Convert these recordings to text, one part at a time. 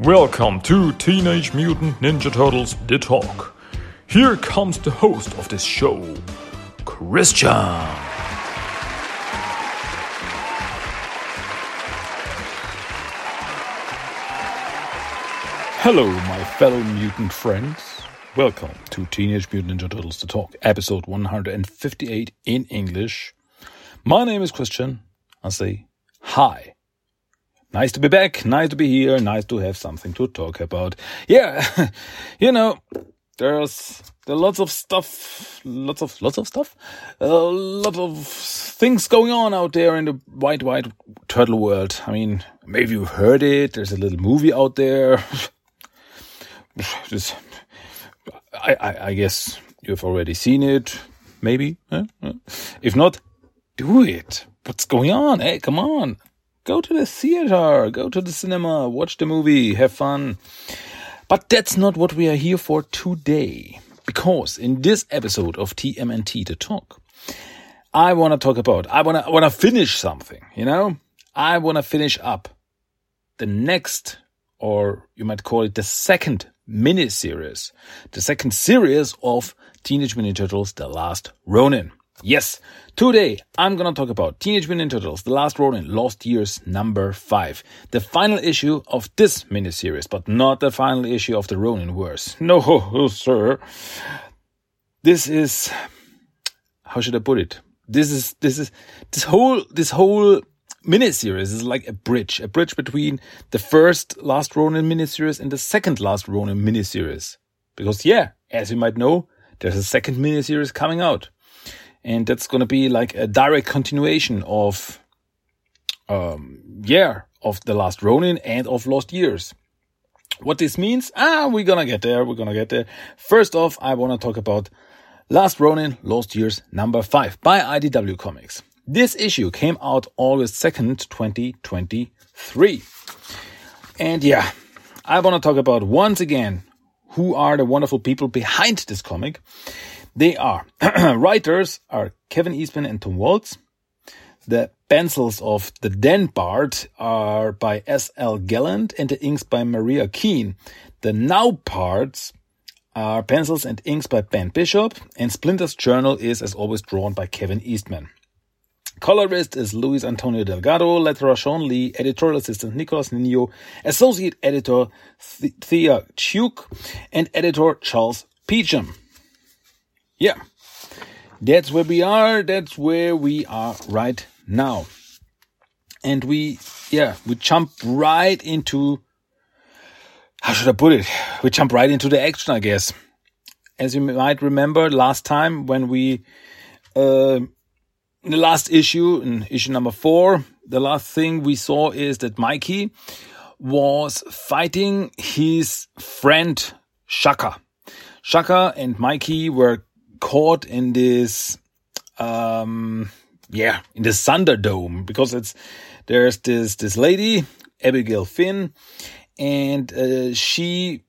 Welcome to Teenage Mutant Ninja Turtles The Talk. Here comes the host of this show, Christian. Hello, my fellow mutant friends. Welcome to Teenage Mutant Ninja Turtles The Talk, episode 158 in English. My name is Christian. I say hi. Nice to be back, nice to be here, nice to have something to talk about. Yeah, you know, there's there lots of stuff, lots of lots of stuff, uh, a lot of things going on out there in the wide, wide turtle world. I mean, maybe you've heard it. There's a little movie out there. Just, I, I, I guess you've already seen it. Maybe. If not, do it. What's going on? Hey, come on. Go to the theater, go to the cinema, watch the movie, have fun. But that's not what we are here for today. Because in this episode of TMNT The Talk, I want to talk about, I want to, I want to finish something, you know? I want to finish up the next, or you might call it the second mini series, the second series of Teenage Mutant Ninja Turtles, The Last Ronin. Yes, today I'm gonna talk about Teenage Mutant Turtles, The Last Ronin, Lost Years number 5. The final issue of this miniseries, but not the final issue of the Ronin verse. No, sir. This is, how should I put it? This is, this is, this whole, this whole miniseries is like a bridge, a bridge between the first Last Ronin miniseries and the second Last Ronin miniseries. Because yeah, as you might know, there's a second miniseries coming out and that's going to be like a direct continuation of um yeah of the last ronin and of lost years. What this means ah we're gonna get there we're gonna get there. First off i want to talk about last ronin lost years number five by idw comics. This issue came out august 2nd 2023 and yeah i want to talk about once again who are the wonderful people behind this comic they are writers are Kevin Eastman and Tom Waltz. The pencils of the Den part are by S.L. Gallant and the inks by Maria Keane. The Now parts are pencils and inks by Ben Bishop, and Splinter's journal is, as always, drawn by Kevin Eastman. Colorist is Luis Antonio Delgado, letterer Shawn Lee, editorial assistant Nicolas Nino, associate editor Thea Chuk, and editor Charles Peacham. Yeah, that's where we are. That's where we are right now. And we, yeah, we jump right into, how should I put it? We jump right into the action, I guess. As you might remember last time when we, uh, in the last issue, in issue number four, the last thing we saw is that Mikey was fighting his friend Shaka. Shaka and Mikey were caught in this, um, yeah, in the Thunderdome because it's there's this this lady Abigail Finn, and uh, she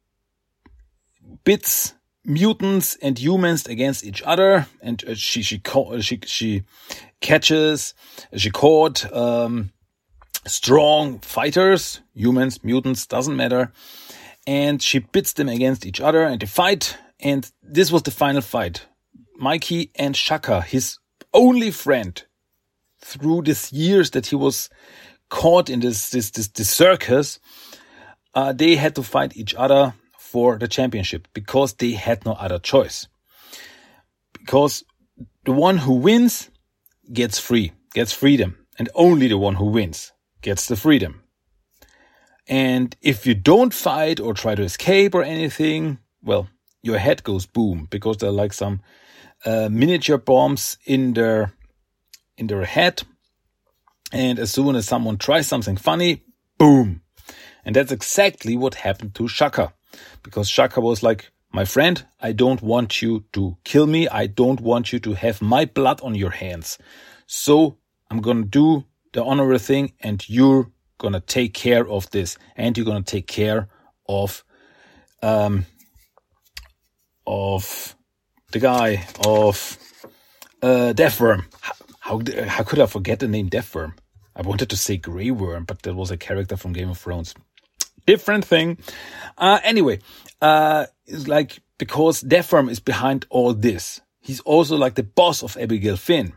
bits mutants and humans against each other, and uh, she she she she catches she caught um, strong fighters, humans, mutants, doesn't matter, and she pits them against each other, and they fight. And this was the final fight. Mikey and Shaka, his only friend through these years that he was caught in this this this, this circus, uh, they had to fight each other for the championship because they had no other choice. Because the one who wins gets free, gets freedom, and only the one who wins gets the freedom. And if you don't fight or try to escape or anything, well, your head goes boom because there are like some uh, miniature bombs in their in their head. And as soon as someone tries something funny, boom. And that's exactly what happened to Shaka. Because Shaka was like, my friend, I don't want you to kill me. I don't want you to have my blood on your hands. So I'm to do the honorary thing and you're to take care of this and you're to take care of, um, of the guy of uh, Deathworm. How, how could I forget the name Deathworm? I wanted to say Grey Worm, but that was a character from Game of Thrones. different thing. Uh, anyway, uh, it's like, because Deathworm is behind all this. He's also like the boss of Abigail Finn.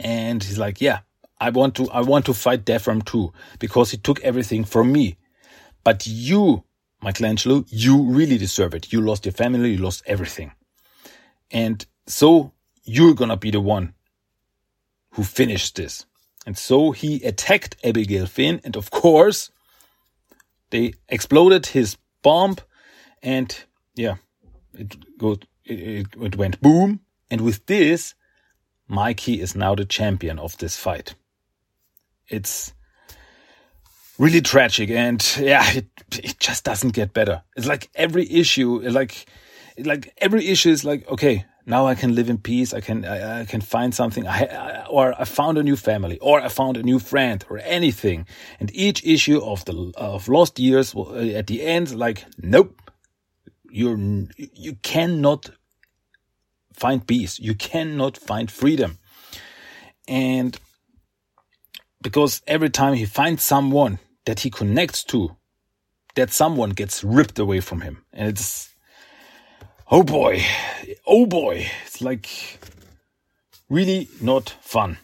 And he's like, yeah, I want to, I want to fight Deathworm too, because he took everything from me. But you, Michelangelo, you really deserve it. You lost your family, you lost everything. And so you're gonna be the one who finished this. And so he attacked Abigail Finn, and of course, they exploded his bomb, and yeah, it go it, it went boom. And with this, Mikey is now the champion of this fight. It's really tragic, and yeah, it it just doesn't get better. It's like every issue, like like every issue is like okay, now I can live in peace. I can I, I can find something. I, I, or I found a new family, or I found a new friend, or anything. And each issue of the of Lost Years uh, at the end, like nope, you're you cannot find peace. You cannot find freedom, and because every time he finds someone that he connects to, that someone gets ripped away from him, and it's oh boy, oh boy, it's like really not fun.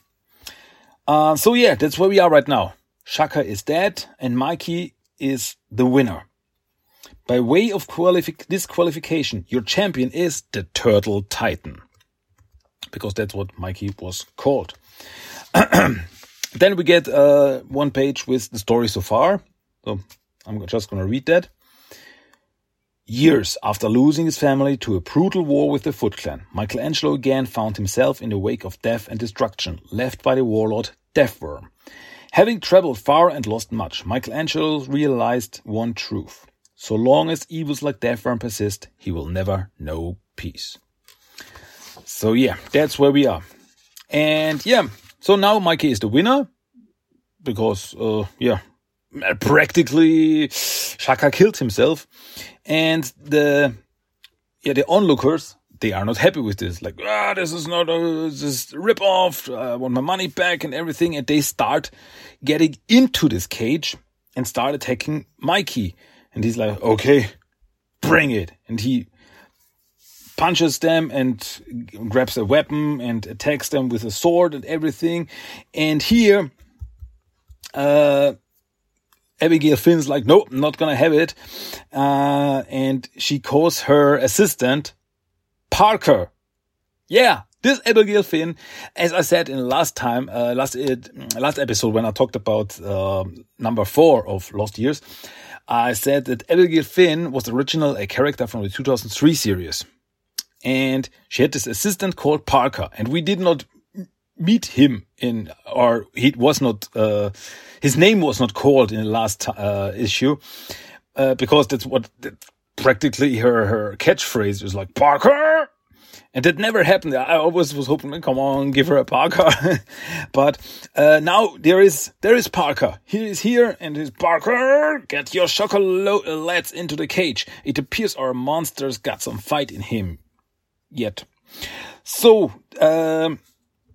Uh, so yeah, that's where we are right now. Shaka is dead and Mikey is the winner. By way of qualifi- disqualification, your champion is the Turtle Titan. Because that's what Mikey was called. then we get uh, one page with the story so far. So I'm just going to read that. Years after losing his family to a brutal war with the Foot Clan, Michelangelo again found himself in the wake of death and destruction left by the warlord Deathworm. Having traveled far and lost much, Michelangelo realized one truth. So long as evils like Deathworm persist, he will never know peace. So yeah, that's where we are. And yeah, so now Mikey is the winner because, uh, yeah, practically Shaka killed himself. And the, yeah, the onlookers, they are not happy with this. Like, ah, this is not a, this rip off. I want my money back and everything. And they start getting into this cage and start attacking Mikey. And he's like, okay, bring it. And he punches them and grabs a weapon and attacks them with a sword and everything. And here, uh, Abigail Finn's like, nope, not gonna have it. Uh, and she calls her assistant, Parker. Yeah, this Abigail Finn, as I said in last time, uh, last, uh, last episode when I talked about, uh, number four of Lost Years, I said that Abigail Finn was original a character from the 2003 series. And she had this assistant called Parker, and we did not meet him in, or he was not, uh, his name was not called in the last uh, issue, uh, because that's what that practically her, her catchphrase was like, Parker! And that never happened. I always was hoping, come on, give her a Parker. but uh, now there is there is Parker. He is here, and he's Parker. Get your chocolates into the cage. It appears our monster's got some fight in him yet. So um,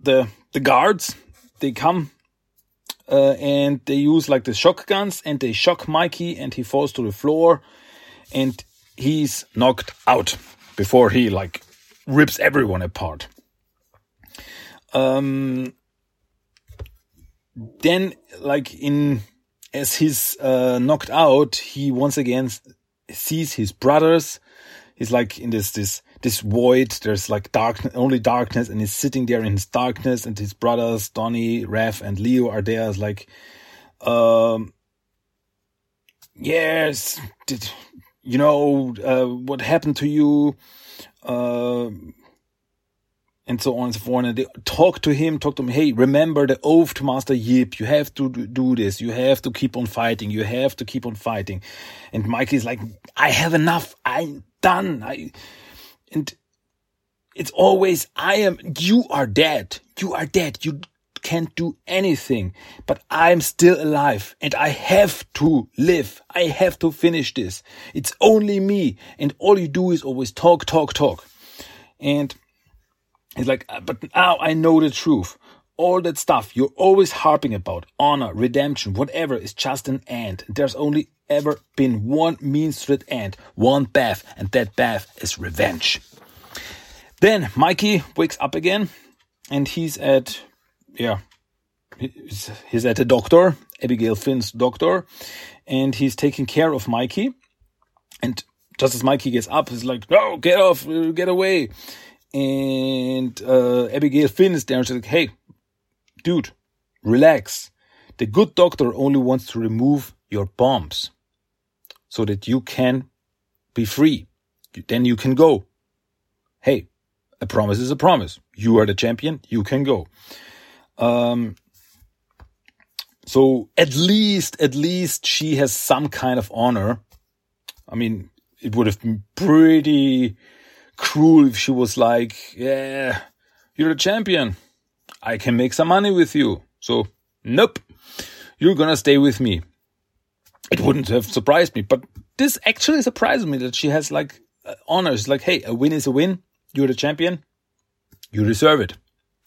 the the guards they come uh, and they use like the shotguns and they shock Mikey and he falls to the floor and he's knocked out before he like rips everyone apart. Um, then like in as he's uh, knocked out, he once again sees his brothers. He's like in this this this void. There's like dark, only darkness, and he's sitting there in his darkness, and his brothers Donnie, Raph, and Leo are there. It's like, um, yes, did you know uh, what happened to you? Uh, and so on and so forth. And they talk to him, talk to him. Hey, remember the oath to Master Yip. You have to do this. You have to keep on fighting. You have to keep on fighting. And Mikey's like, I have enough. I'm done. I, and it's always, I am, you are dead. You are dead. You can't do anything, but I'm still alive and I have to live. I have to finish this. It's only me. And all you do is always talk, talk, talk. And it's like, uh, but now I know the truth. All that stuff you're always harping about, honor, redemption, whatever is just an end. There's only ever been one means to that end, one path, and that path is revenge. Then Mikey wakes up again and he's at, yeah, he's, at a doctor, Abigail Finn's doctor, and he's taking care of Mikey. And just as Mikey gets up, he's like, no, get off, get away. And uh, Abigail Finn is there and she's like, hey, dude, relax. The good doctor only wants to remove your bombs so that you can be free. Then you can go. Hey, a promise is a promise. You are the champion. You can go. Um, so at least, at least she has some kind of honor. I mean, it would have been pretty cruel if she was like, yeah, you're a champion. I can make some money with you. So, nope, you're gonna stay with me. It wouldn't have surprised me, but this actually surprised me that she has like uh, honors. Like, hey, a win is a win. You're the champion. You deserve it.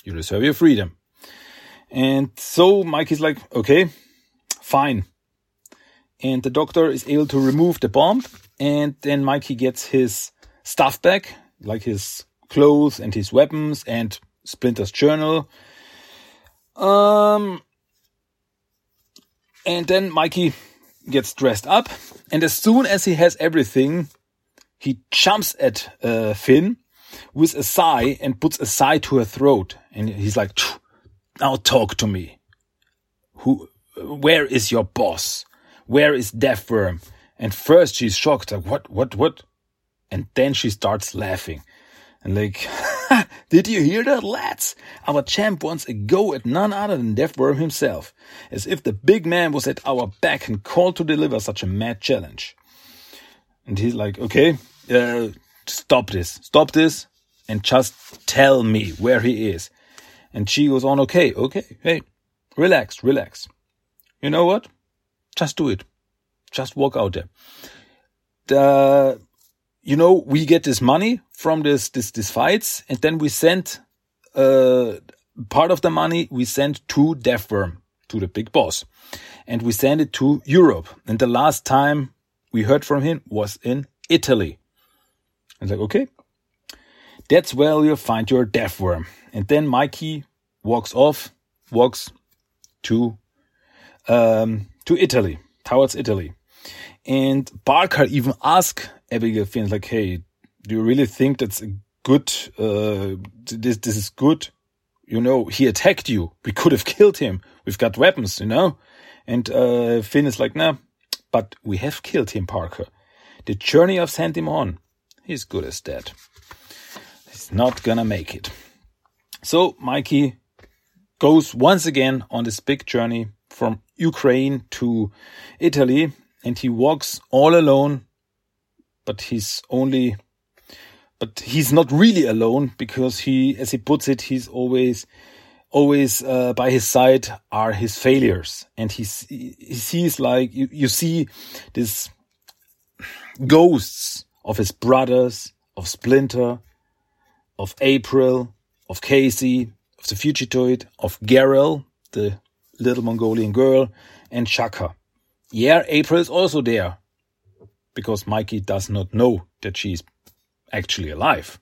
You deserve your freedom. And so Mike is like, okay, fine. And the doctor is able to remove the bomb. And then Mikey gets his stuff back, like his clothes and his weapons and Splinter's journal. Um, and then Mikey gets dressed up. And as soon as he has everything, he jumps at uh, Finn with a sai and puts a sai to her throat. And he's like, now talk to me. Who, where is your boss? Where is Deathworm? And first she's shocked, like, what, what, what? And then she starts laughing. And like, did you hear that, lads? Our champ wants a go at none other than Deathworm himself, as if the big man was at our back and called to deliver such a mad challenge. And he's like, okay, uh, stop this, stop this, and just tell me where he is. And she goes on, okay, okay, hey, relax, relax. You know what? Just do it. Just walk out there. The, you know, we get this money from this, this, this fights, and then we send, uh, part of the money we send to Deathworm, to the big boss. And we send it to Europe. And the last time we heard from him was in Italy. I was like, okay, that's where you'll find your Deathworm. And then Mikey walks off, walks to, um, to Italy, towards Italy. And Parker even asked Abigail Finn, like, hey, do you really think that's a good, uh, this, this is good? You know, he attacked you. We could have killed him. We've got weapons, you know? And, uh, Finn is like, nah, but we have killed him, Parker. The journey I've sent him on, he's good as dead He's not gonna make it. So Mikey goes once again on this big journey from Ukraine to Italy and he walks all alone, but he's only, but he's not really alone because he, as he puts it, he's always, always uh, by his side are his failures. And he, he sees like, you, you see this ghosts of his brothers, of Splinter, of April, of Casey, of the Fugitoid, of Garel, the little Mongolian girl, and Shaka. Yeah, April is also there, because Mikey does not know that she's actually alive.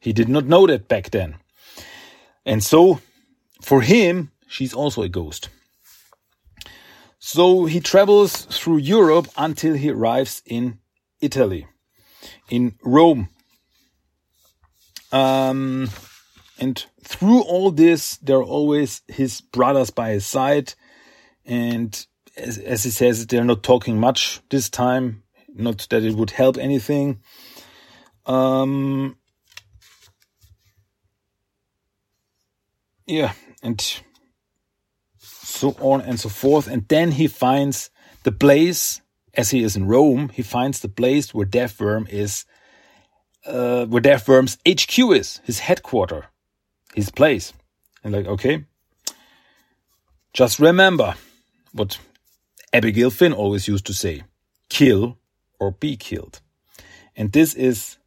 He did not know that back then. And so, for him, she's also a ghost. So he travels through Europe until he arrives in Italy, in Rome, um, and through all this, there are always his brothers by his side. And as, as he says, they're not talking much this time. Not that it would help anything. Um, yeah, and so on and so forth. And then he finds the place, as he is in Rome, he finds the place where Deathworm is uh, where Deathworm's HQ is, his headquarters, his place. And like, okay, just remember what Abigail Finn always used to say, kill or be killed. And this is,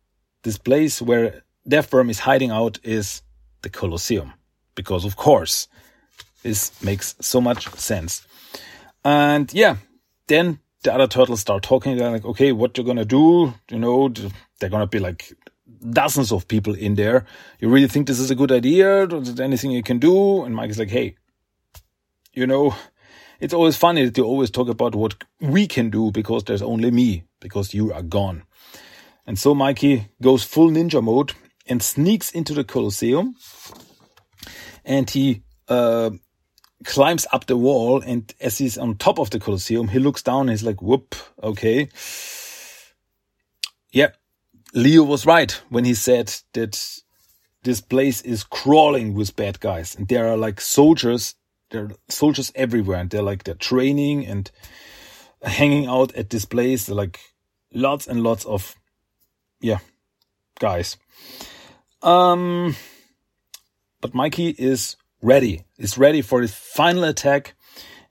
this place where Deathworm is hiding out is the Colosseum. Because of course, this makes so much sense. And yeah, then the other turtles start talking. They're like, okay, what you're gonna do? You know, they're gonna be like dozens of people in there. You really think this is a good idea? Is there anything you can do? And Mike is like, hey, you know, it's always funny that you always talk about what we can do because there's only me, because you are gone. And so Mikey goes full ninja mode and sneaks into the Colosseum and he uh, climbs up the wall. And as he's on top of the Colosseum, he looks down and he's like, whoop, okay. Yeah, Leo was right when he said that this place is crawling with bad guys and there are like soldiers there are soldiers everywhere and they're like they're training and hanging out at this place. They're like lots and lots of yeah guys. Um but mikey is ready. Is ready for his final attack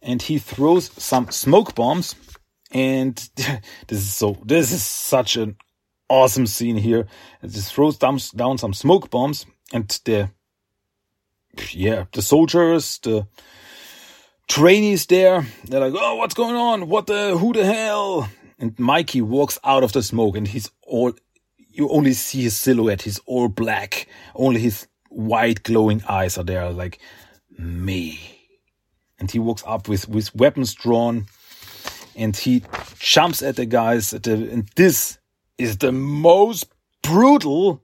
and he throws some smoke bombs. And this is so this is such an awesome scene here. It just throws down, down some smoke bombs and the, yeah, the soldiers, the trainees there, they're like, oh, what's going on? What the, who the hell? And Mikey walks out of the smoke and he's all, you only see his silhouette. He's all black. Only his white glowing eyes are there like me. And he walks up with, with weapons drawn and he jumps at the guys at the, and this is the most brutal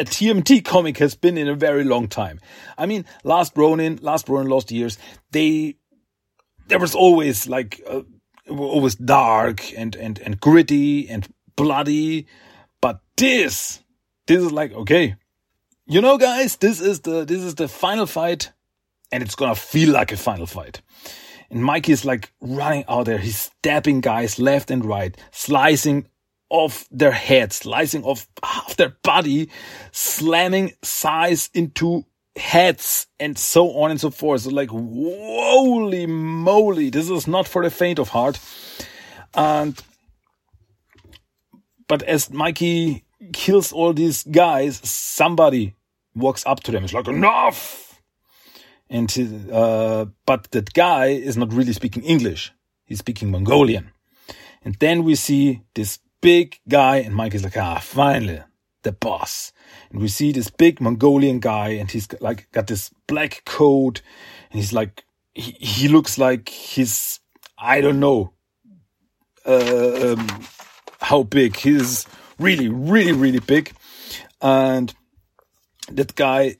a TMT comic has been in a very long time. I mean, Last Ronin, Last Ronin, Lost Years, they, there was always like, uh, always dark and, and, and gritty and bloody. But this, this is like, okay, you know, guys, this is the, this is the final fight and it's gonna feel like a final fight. And Mikey is like running out there. He's stabbing guys left and right, slicing off their heads, slicing off half their body, slamming sais into heads and so on and so forth. So like, holy moly, this is not for the faint of heart. And, but as Mikey kills all these guys, somebody walks up to them. It's like, enough! And, uh, but that guy is not really speaking English. He's speaking Mongolian. And then we see this big guy, and Mike is like, ah, finally, the boss. And we see this big Mongolian guy, and he's like got this black coat, and he's like, he, he looks like he's, I don't know, um, how big. He's really, really, really big. And that guy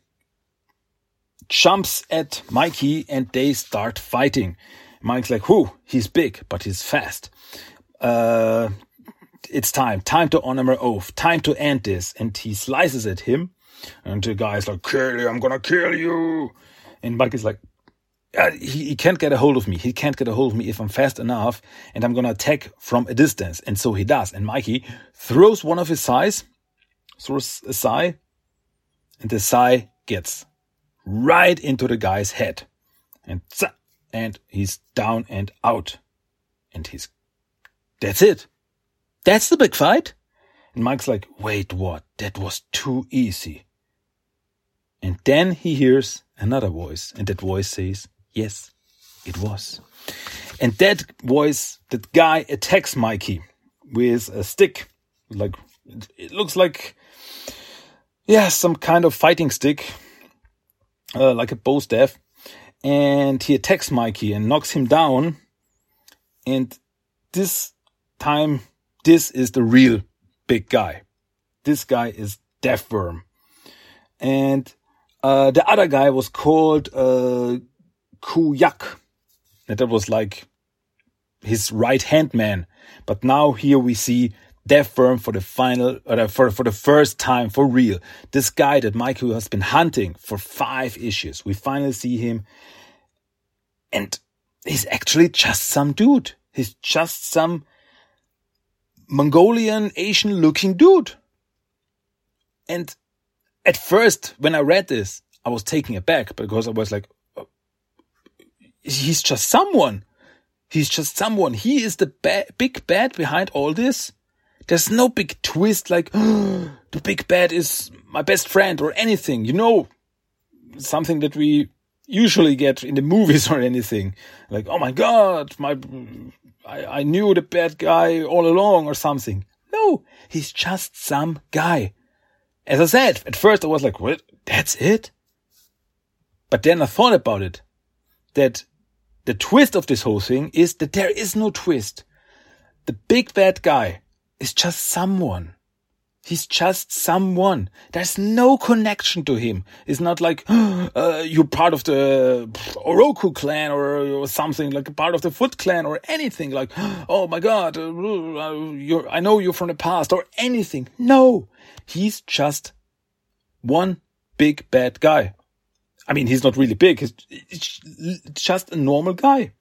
jumps at Mikey and they start fighting. Mike's like, whoo, he's big, but he's fast. Uh, it's time, time to honor my oath, time to end this. And he slices at him. And the guy's like, kill you, I'm gonna kill you. And Mike is like, uh, he, he can't get a hold of me. He can't get a hold of me if I'm fast enough and I'm gonna attack from a distance. And so he does. And Mikey throws one of his sais, throws a sai, and the sai gets right into the guy's head. And and he's down and out. And he's, that's it. That's the big fight? And Mike's like, wait, what? That was too easy. And then he hears another voice, and that voice says, yes, it was. And that voice, that guy attacks Mikey with a stick. Like, it looks like, yeah, some kind of fighting stick, uh, like a bow staff. And he attacks Mikey and knocks him down. And this time this is the real big guy. This guy is Deathworm. And uh, the other guy was called uh, Kuyak. And that was like his right hand man. But now here we see Deathworm for the final, or for, for the first time for real. This guy that Michael has been hunting for five issues. We finally see him. And he's actually just some dude. He's just some Mongolian Asian looking dude. And at first, when I read this, I was taken aback because I was like, oh, he's just someone. He's just someone. He is the ba big bad behind all this. There's no big twist like, the big bad is my best friend or anything. You know, something that we usually get in the movies or anything. Like, oh my god, my, I, I knew the bad guy all along or something. No, he's just some guy. As I said, at first I was like, what? That's it? But then I thought about it. That the twist of this whole thing is that there is no twist. The big bad guy is just someone. He's just someone. There's no connection to him. It's not like uh, you're part of the Oroku clan or, or, something like part of the Foot clan or anything like, oh my god, uh, uh I know you're from the past or anything. No, he's just one big bad guy. I mean, he's not really big. He's just a normal guy.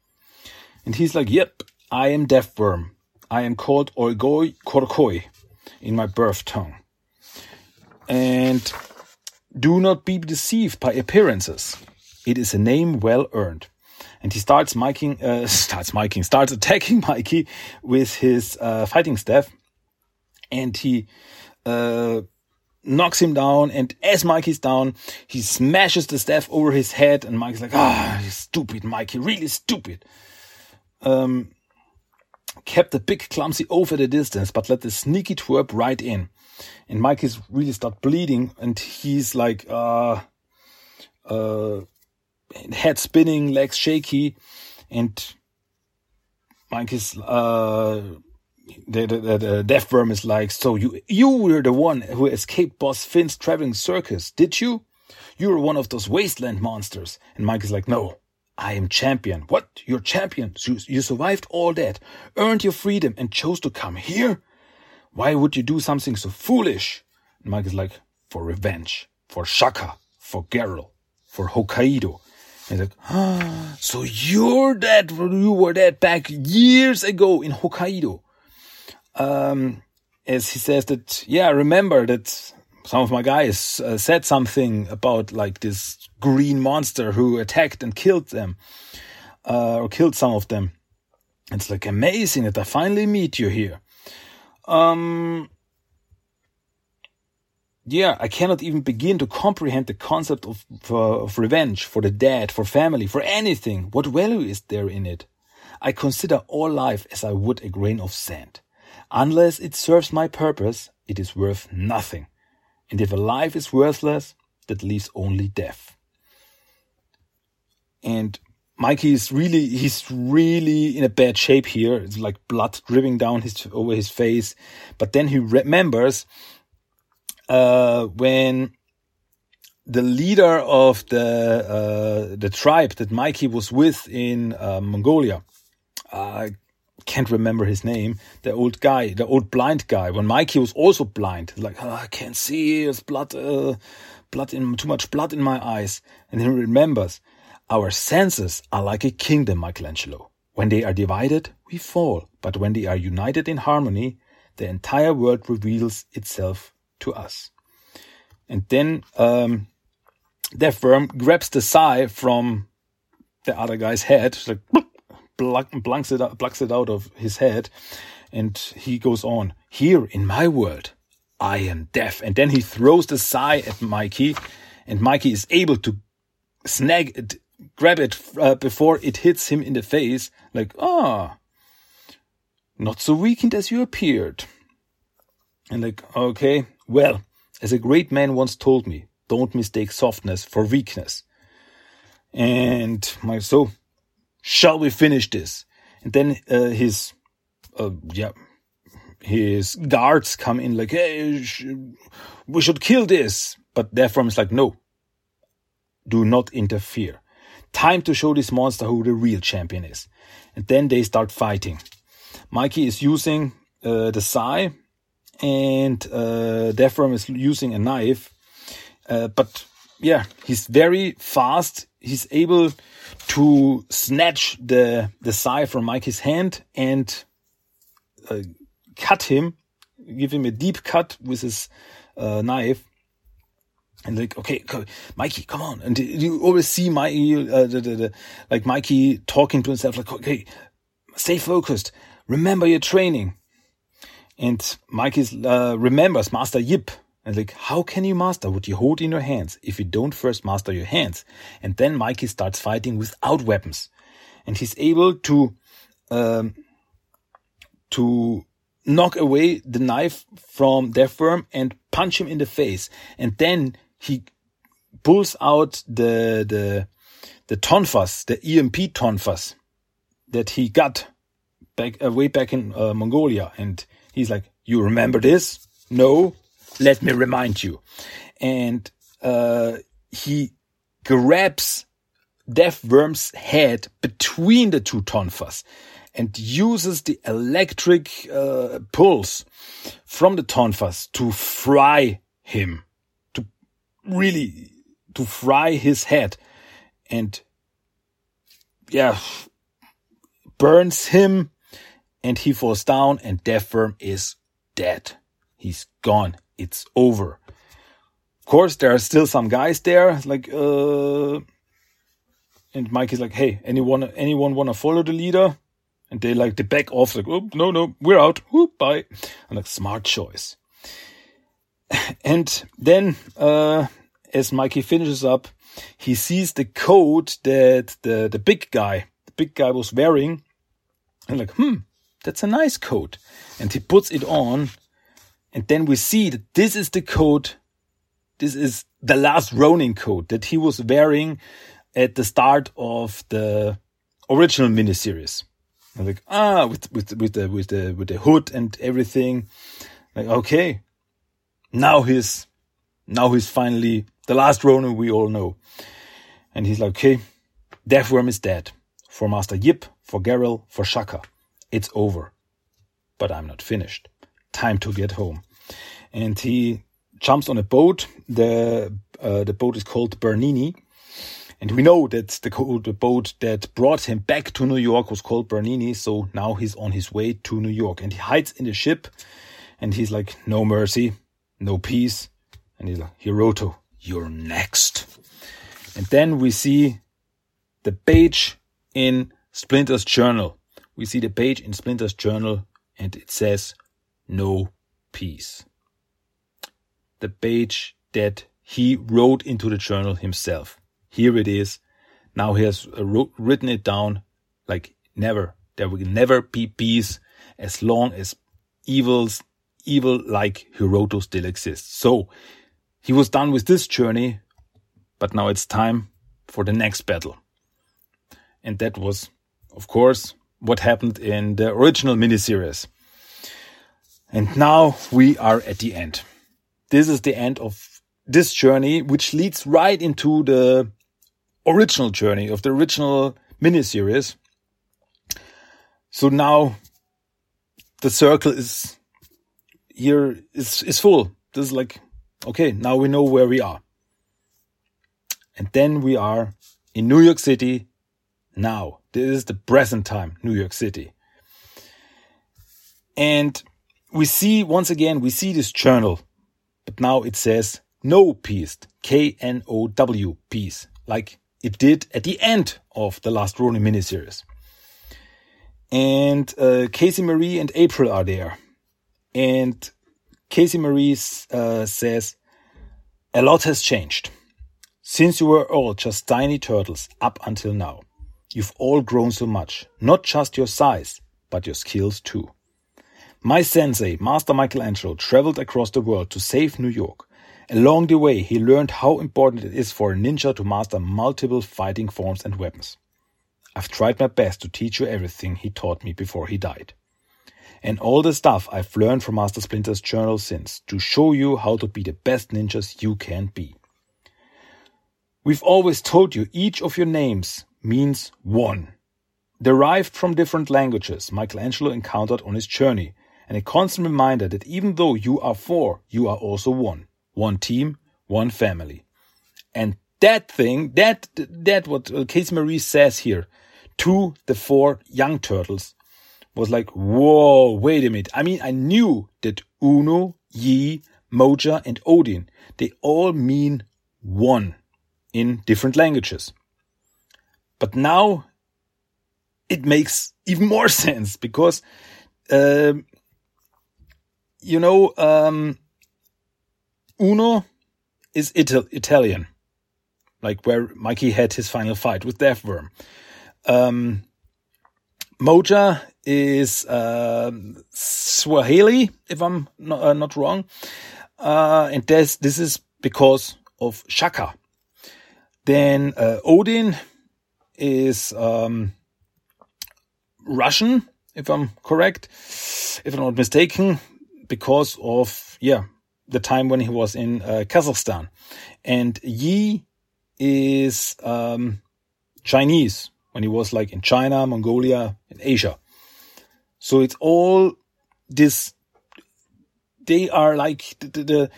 And he's like, yep, I am Deathworm. I am called Oigoi Korkoi in my birth tongue. And do not be deceived by appearances. It is a name well earned. And he starts miking, uh, starts miking, starts attacking Mikey with his uh, fighting staff. And he uh, knocks him down. And as Mikey's down, he smashes the staff over his head. And Mikey's like, ah, stupid Mikey, really stupid. Um, kept the big clumsy at a distance, but let the sneaky twerp right in. And Mike is really start bleeding, and he's like, uh, uh, head spinning, legs shaky, and Mike is, uh, the, the, the, the death worm is like, so you, you were the one who escaped Boss Finn's traveling circus, did you? You were one of those wasteland monsters. And Mike is like, no, I am champion. What? You're champion. You, you survived all that, earned your freedom, and chose to come here? Why would you do something so foolish? And Mike is like, for revenge, for Shaka, for Geralt, for Hokkaido. He's like, ah, so you're that, you were that back years ago in Hokkaido. Um, as he says that, yeah, remember that some of my guys uh, said something about like this green monster who attacked and killed them, uh, or killed some of them. It's like amazing that I finally meet you here. Um, yeah, I cannot even begin to comprehend the concept of, of revenge for the dead, for family, for anything. What value is there in it? I consider all life as I would a grain of sand. Unless it serves my purpose, it is worth nothing. And if a life is worthless, that leaves only death. And Mikey is really, he's really in a bad shape here. It's like blood dripping down his, over his face. But then he remembers, uh, when the leader of the, uh, the tribe that Mikey was with in, uh, Mongolia, I can't remember his name, the old guy, the old blind guy, when Mikey was also blind, like, oh, I can't see, there's blood, uh, blood in, too much blood in my eyes. And he remembers, our senses are like a kingdom, Michelangelo. When they are divided, we fall. But when they are united in harmony, the entire world reveals itself to us. And then, um, Deathworm grabs the sai from the other guy's head, like, blunks it, plucks it out of his head, and he goes on. Here in my world, I am deaf. And then he throws the sai at Mikey, and Mikey is able to snag it, grab it uh, before it hits him in the face. Like, ah, not so weakened as you appeared. And like, okay, well, as a great man once told me, don't mistake softness for weakness. And my so shall we finish this? And then uh, his, uh, yeah, his guards come in like, hey, sh we should kill this. But Deathworm is like, no, do not interfere. Time to show this monster who the real champion is. And then they start fighting. Mikey is using uh, the sai, and uh, is using a knife. Uh, but yeah, he's very fast. He's able to snatch the the sai from Mikey's hand and uh, cut him, give him a deep cut with his uh, knife. And like, okay, Mikey, come on! And you always see Mikey, uh, the, the, the, like Mikey talking to himself, like, okay, stay focused. Remember your training. And Mikey uh, remembers Master Yip, And like, how can you master what you hold in your hands if you don't first master your hands? And then Mikey starts fighting without weapons. And he's able to, um, to knock away the knife from Death Worm and punch him in the face. And then he pulls out the, the, the tonfas, the EMP tonfas that he got back, uh, way back in uh, Mongolia. And he's like, you remember this? No, let me remind you. And uh, he grabs Death Worm's head between the two tonfas and uses the electric uh, pulse from the tonfas to fry him, to really to fry his head, and yeah, burns him, and he falls down, and Death Worm is dead. He's gone. It's over. Of course, there are still some guys there, like uh, and Mike is like, "Hey, anyone, anyone want to follow the leader?" And they like they back off, like, "Oh no, no, we're out. Whoop, bye." I'm like, "Smart choice." And then, uh, as Mikey finishes up, he sees the coat that the the big guy, the big guy was wearing, and like, "Hmm, that's a nice coat." And he puts it on, and then we see that this is the coat. This is the last Ronin coat that he was wearing at the start of the original miniseries. I'm like, ah, with with with the with the with the hood and everything. Like, okay, now he's now he's finally the last Ronin we all know. And he's like, okay, Death Worm is dead. For Master Yip, for Gerrel, for Shaka. It's over. But I'm not finished. Time to get home. And he jumps on a boat. The uh, the boat is called Bernini and we know that the, the boat that brought him back to New York was called Bernini. So now he's on his way to New York and he hides in the ship and he's like, no mercy, no peace. And he's like, Hiroto, you're next. And then we see the page in Splinter's journal. We see the page in Splinter's journal and it says, no peace. The page that he wrote into the journal himself. Here it is. Now he has written it down like never. There will never be peace as long as evils, evil like Hiroto still exists. So he was done with this journey, but now it's time for the next battle. And that was, of course, what happened in the original miniseries. And now we are at the end. This is the end of this journey, which leads right into the original journey of the original miniseries. So now the circle is here is is full. This is like okay, now we know where we are. And then we are in New York City now. This is the present time, New York City. And we see once again, we see this journal, but now it says no peace, K N O W peace, like it did at the end of the last Ronin miniseries. And uh, Casey Marie and April are there. And Casey Marie uh, says, A lot has changed. Since you were all just tiny turtles up until now, you've all grown so much. Not just your size, but your skills too. My sensei, Master Michelangelo, traveled across the world to save New York. Along the way, he learned how important it is for a ninja to master multiple fighting forms and weapons. I've tried my best to teach you everything he taught me before he died. And all the stuff I've learned from Master Splinter's journal since to show you how to be the best ninjas you can be. We've always told you each of your names means one. Derived from different languages Michelangelo encountered on his journey, and a constant reminder that even though you are four, you are also one one team, one family. And that thing, that, that what Casey Marie says here to the four young turtles was like, whoa, wait a minute. I mean, I knew that Uno, Yi, Moja, and Odin, they all mean one in different languages. But now it makes even more sense because, um, you know, um, Uno is Ital- Italian, like where Mikey had his final fight with Deathworm. Um, Moja is uh, Swahili, if I'm not, uh, not wrong, uh, and this this is because of Shaka. Then uh, Odin is um, Russian, if I'm correct, if I'm not mistaken, because of yeah the time when he was in uh, Kazakhstan, and Yi is um, Chinese when he was like in China, Mongolia, in Asia. So it's all this. They are like the, the, the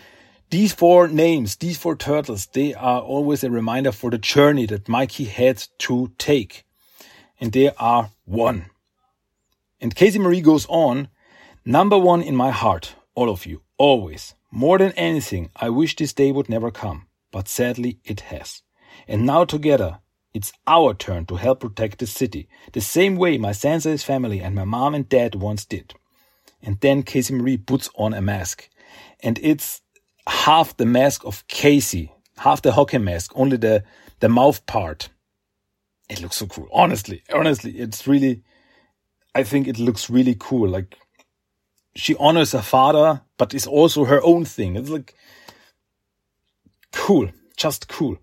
these four names, these four turtles, they are always a reminder for the journey that Mikey had to take. And they are one. And Casey Marie goes on, number one in my heart, all of you, always. More than anything, I wish this day would never come, but sadly it has. And now together, it's our turn to help protect the city, the same way my Sensei's family and my mom and dad once did. And then Casey Marie puts on a mask. And it's half the mask of Casey, half the hockey mask, only the, the mouth part. It looks so cool. Honestly, honestly, it's really, I think it looks really cool. Like she honors her father, but it's also her own thing. It's like cool, just cool.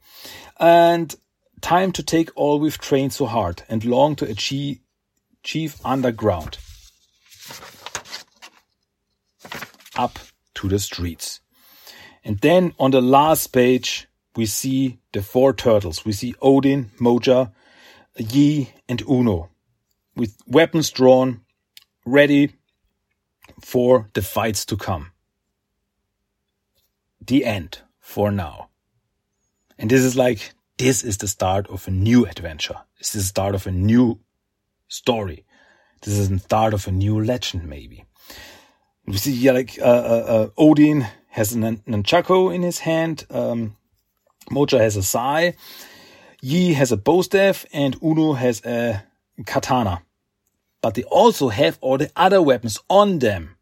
And time to take all we've trained so hard and long to achieve, achieve underground. Up to the streets. And then on the last page, we see the four turtles. We see Odyn, Moja, Yi, and Uno with weapons drawn, ready for the fights to come. The end for now. And this is like, this is the start of a new adventure. This is the start of a new story. This is the start of a new legend, maybe. We see yeah, like uh, uh, uh, Odyn has an nunchaku in his hand. Um, Moja has a sai. Yi has a bow staff and Uno has a katana. But they also have all the other weapons on them.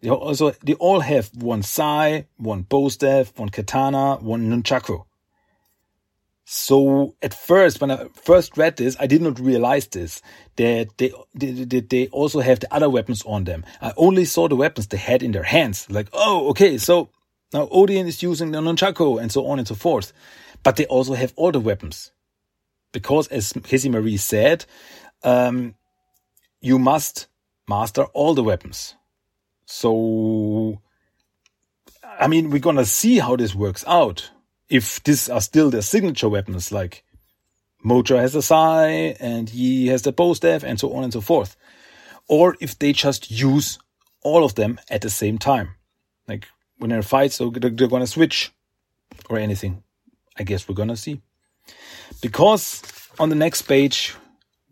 They also, they all have one sai, one bow staff, one katana, one nunchaku. So at first, when I first read this, I did not realize this, that they, they, they also have the other weapons on them. I only saw the weapons they had in their hands. Like, oh, okay, so now Odyn is using the nunchaku and so on and so forth. But they also have all the weapons. Because as Casey Marie said, um, you must master all the weapons. So, I mean, we're gonna see how this works out if these are still their signature weapons, like Moja has a sai and Yi has the bow staff and so on and so forth. Or if they just use all of them at the same time. Like when they're fight, so they're gonna switch or anything. I guess we're gonna see. Because on the next page,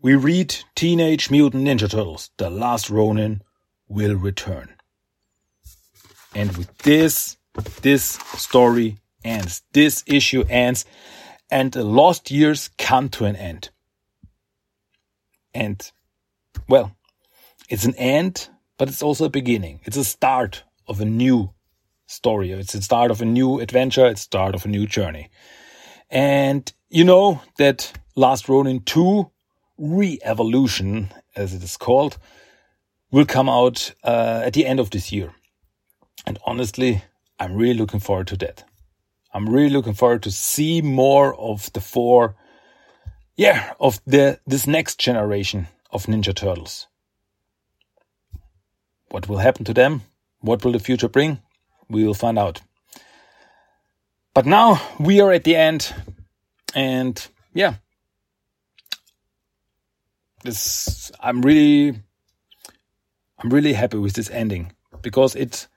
we read Teenage Mutant Ninja Turtles, The Last Ronin will return. And with this, this story ends. This issue ends and the lost years come to an end. And well, it's an end, but it's also a beginning. It's a start of a new story. It's the start of a new adventure. It's the start of a new journey. And you know that Last Ronin 2 Re-Evolution, as it is called, will come out uh, at the end of this year. And honestly, I'm really looking forward to that. I'm really looking forward to see more of the four, yeah, of the this next generation of Ninja Turtles. What will happen to them? What will the future bring? We will find out. But now we are at the end, and yeah, this I'm really, I'm really happy with this ending because it,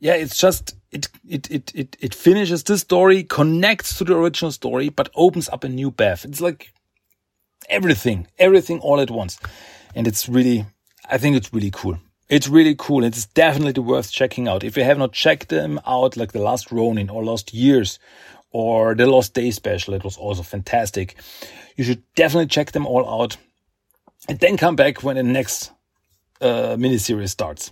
yeah, it's just it, it, it, it, it finishes this story, connects to the original story, but opens up a new path. It's like everything, everything all at once. And it's really, I think it's really cool. It's really cool. It's definitely worth checking out. If you have not checked them out, like The Last Ronin or Lost Years or The Lost Day special, it was also fantastic. You should definitely check them all out and then come back when the next uh, miniseries starts.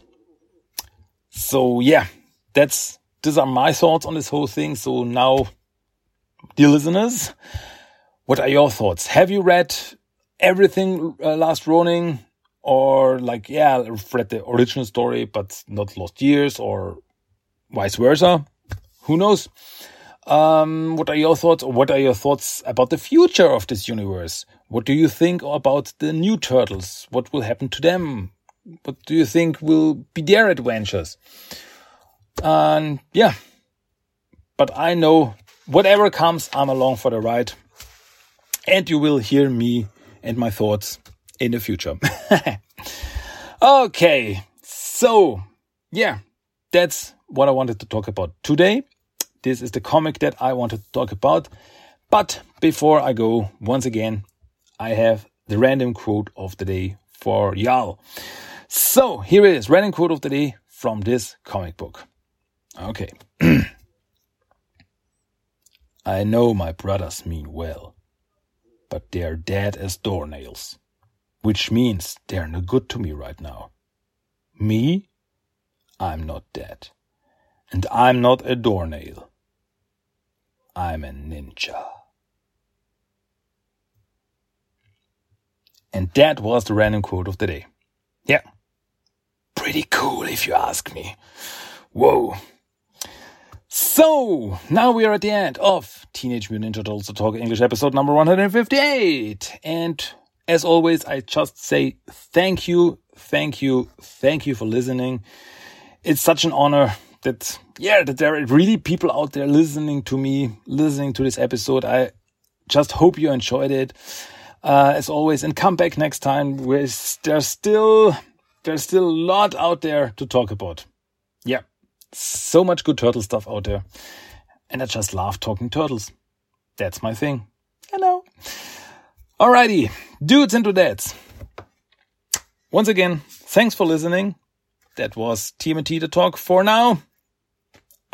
So yeah, that's these are my thoughts on this whole thing. So now, dear listeners, what are your thoughts? Have you read everything uh, Last Ronin? Or like, yeah, read the original story, but not Lost Years or vice versa. Who knows? Um, what are your thoughts, what are your thoughts about the future of this universe? What do you think about the new turtles? What will happen to them? What do you think will be their adventures? And yeah, but I know whatever comes, I'm along for the ride, and you will hear me and my thoughts in the future. okay, so yeah, that's what I wanted to talk about today. This is the comic that I wanted to talk about. But before I go, once again, I have the random quote of the day for y'all. So here it is, random quote of the day from this comic book. Okay. I know my brothers mean well, but they're dead as doornails, which means they're no good to me right now. Me? I'm not dead. And I'm not a doornail. I'm a ninja. And that was the random quote of the day. Yeah. Pretty cool if you ask me. Whoa. So, now we are at the end of Teenage Mutant Ninja Turtles Talk English episode number 158. And as always, I just say thank you, thank you, thank you for listening. It's such an honor that yeah that there are really people out there listening to me listening to this episode. I just hope you enjoyed it uh, as always. And come back next time with there's still there's still a lot out there to talk about. Yeah. So much good turtle stuff out there. And i just love talking turtles. That's my thing. Hello. Alrighty. Dudes and dudettes. Once again thanks for listening. That was TMNT the talk for now.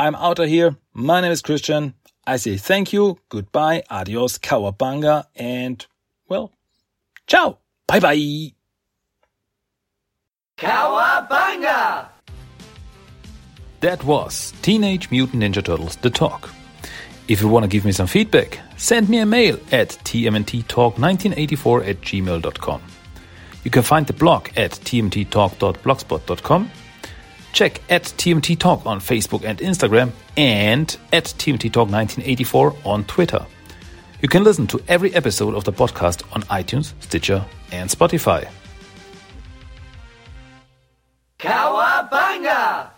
I'm out of here. My name is Christian. I say thank you, goodbye, adios, cowabunga, and, well, ciao. Bye bye. Cowabunga! That was Teenage Mutant Ninja Turtles The Talk. If you want to give me some feedback, send me a mail at tmnttalk1984 at gmail.com. You can find the blog at tmnttalk.blogspot.com Check at TMNT Talk on Facebook and Instagram and at TMNT Talk 1984 on Twitter. You can listen to every episode of the podcast on iTunes, Stitcher, and Spotify. Cow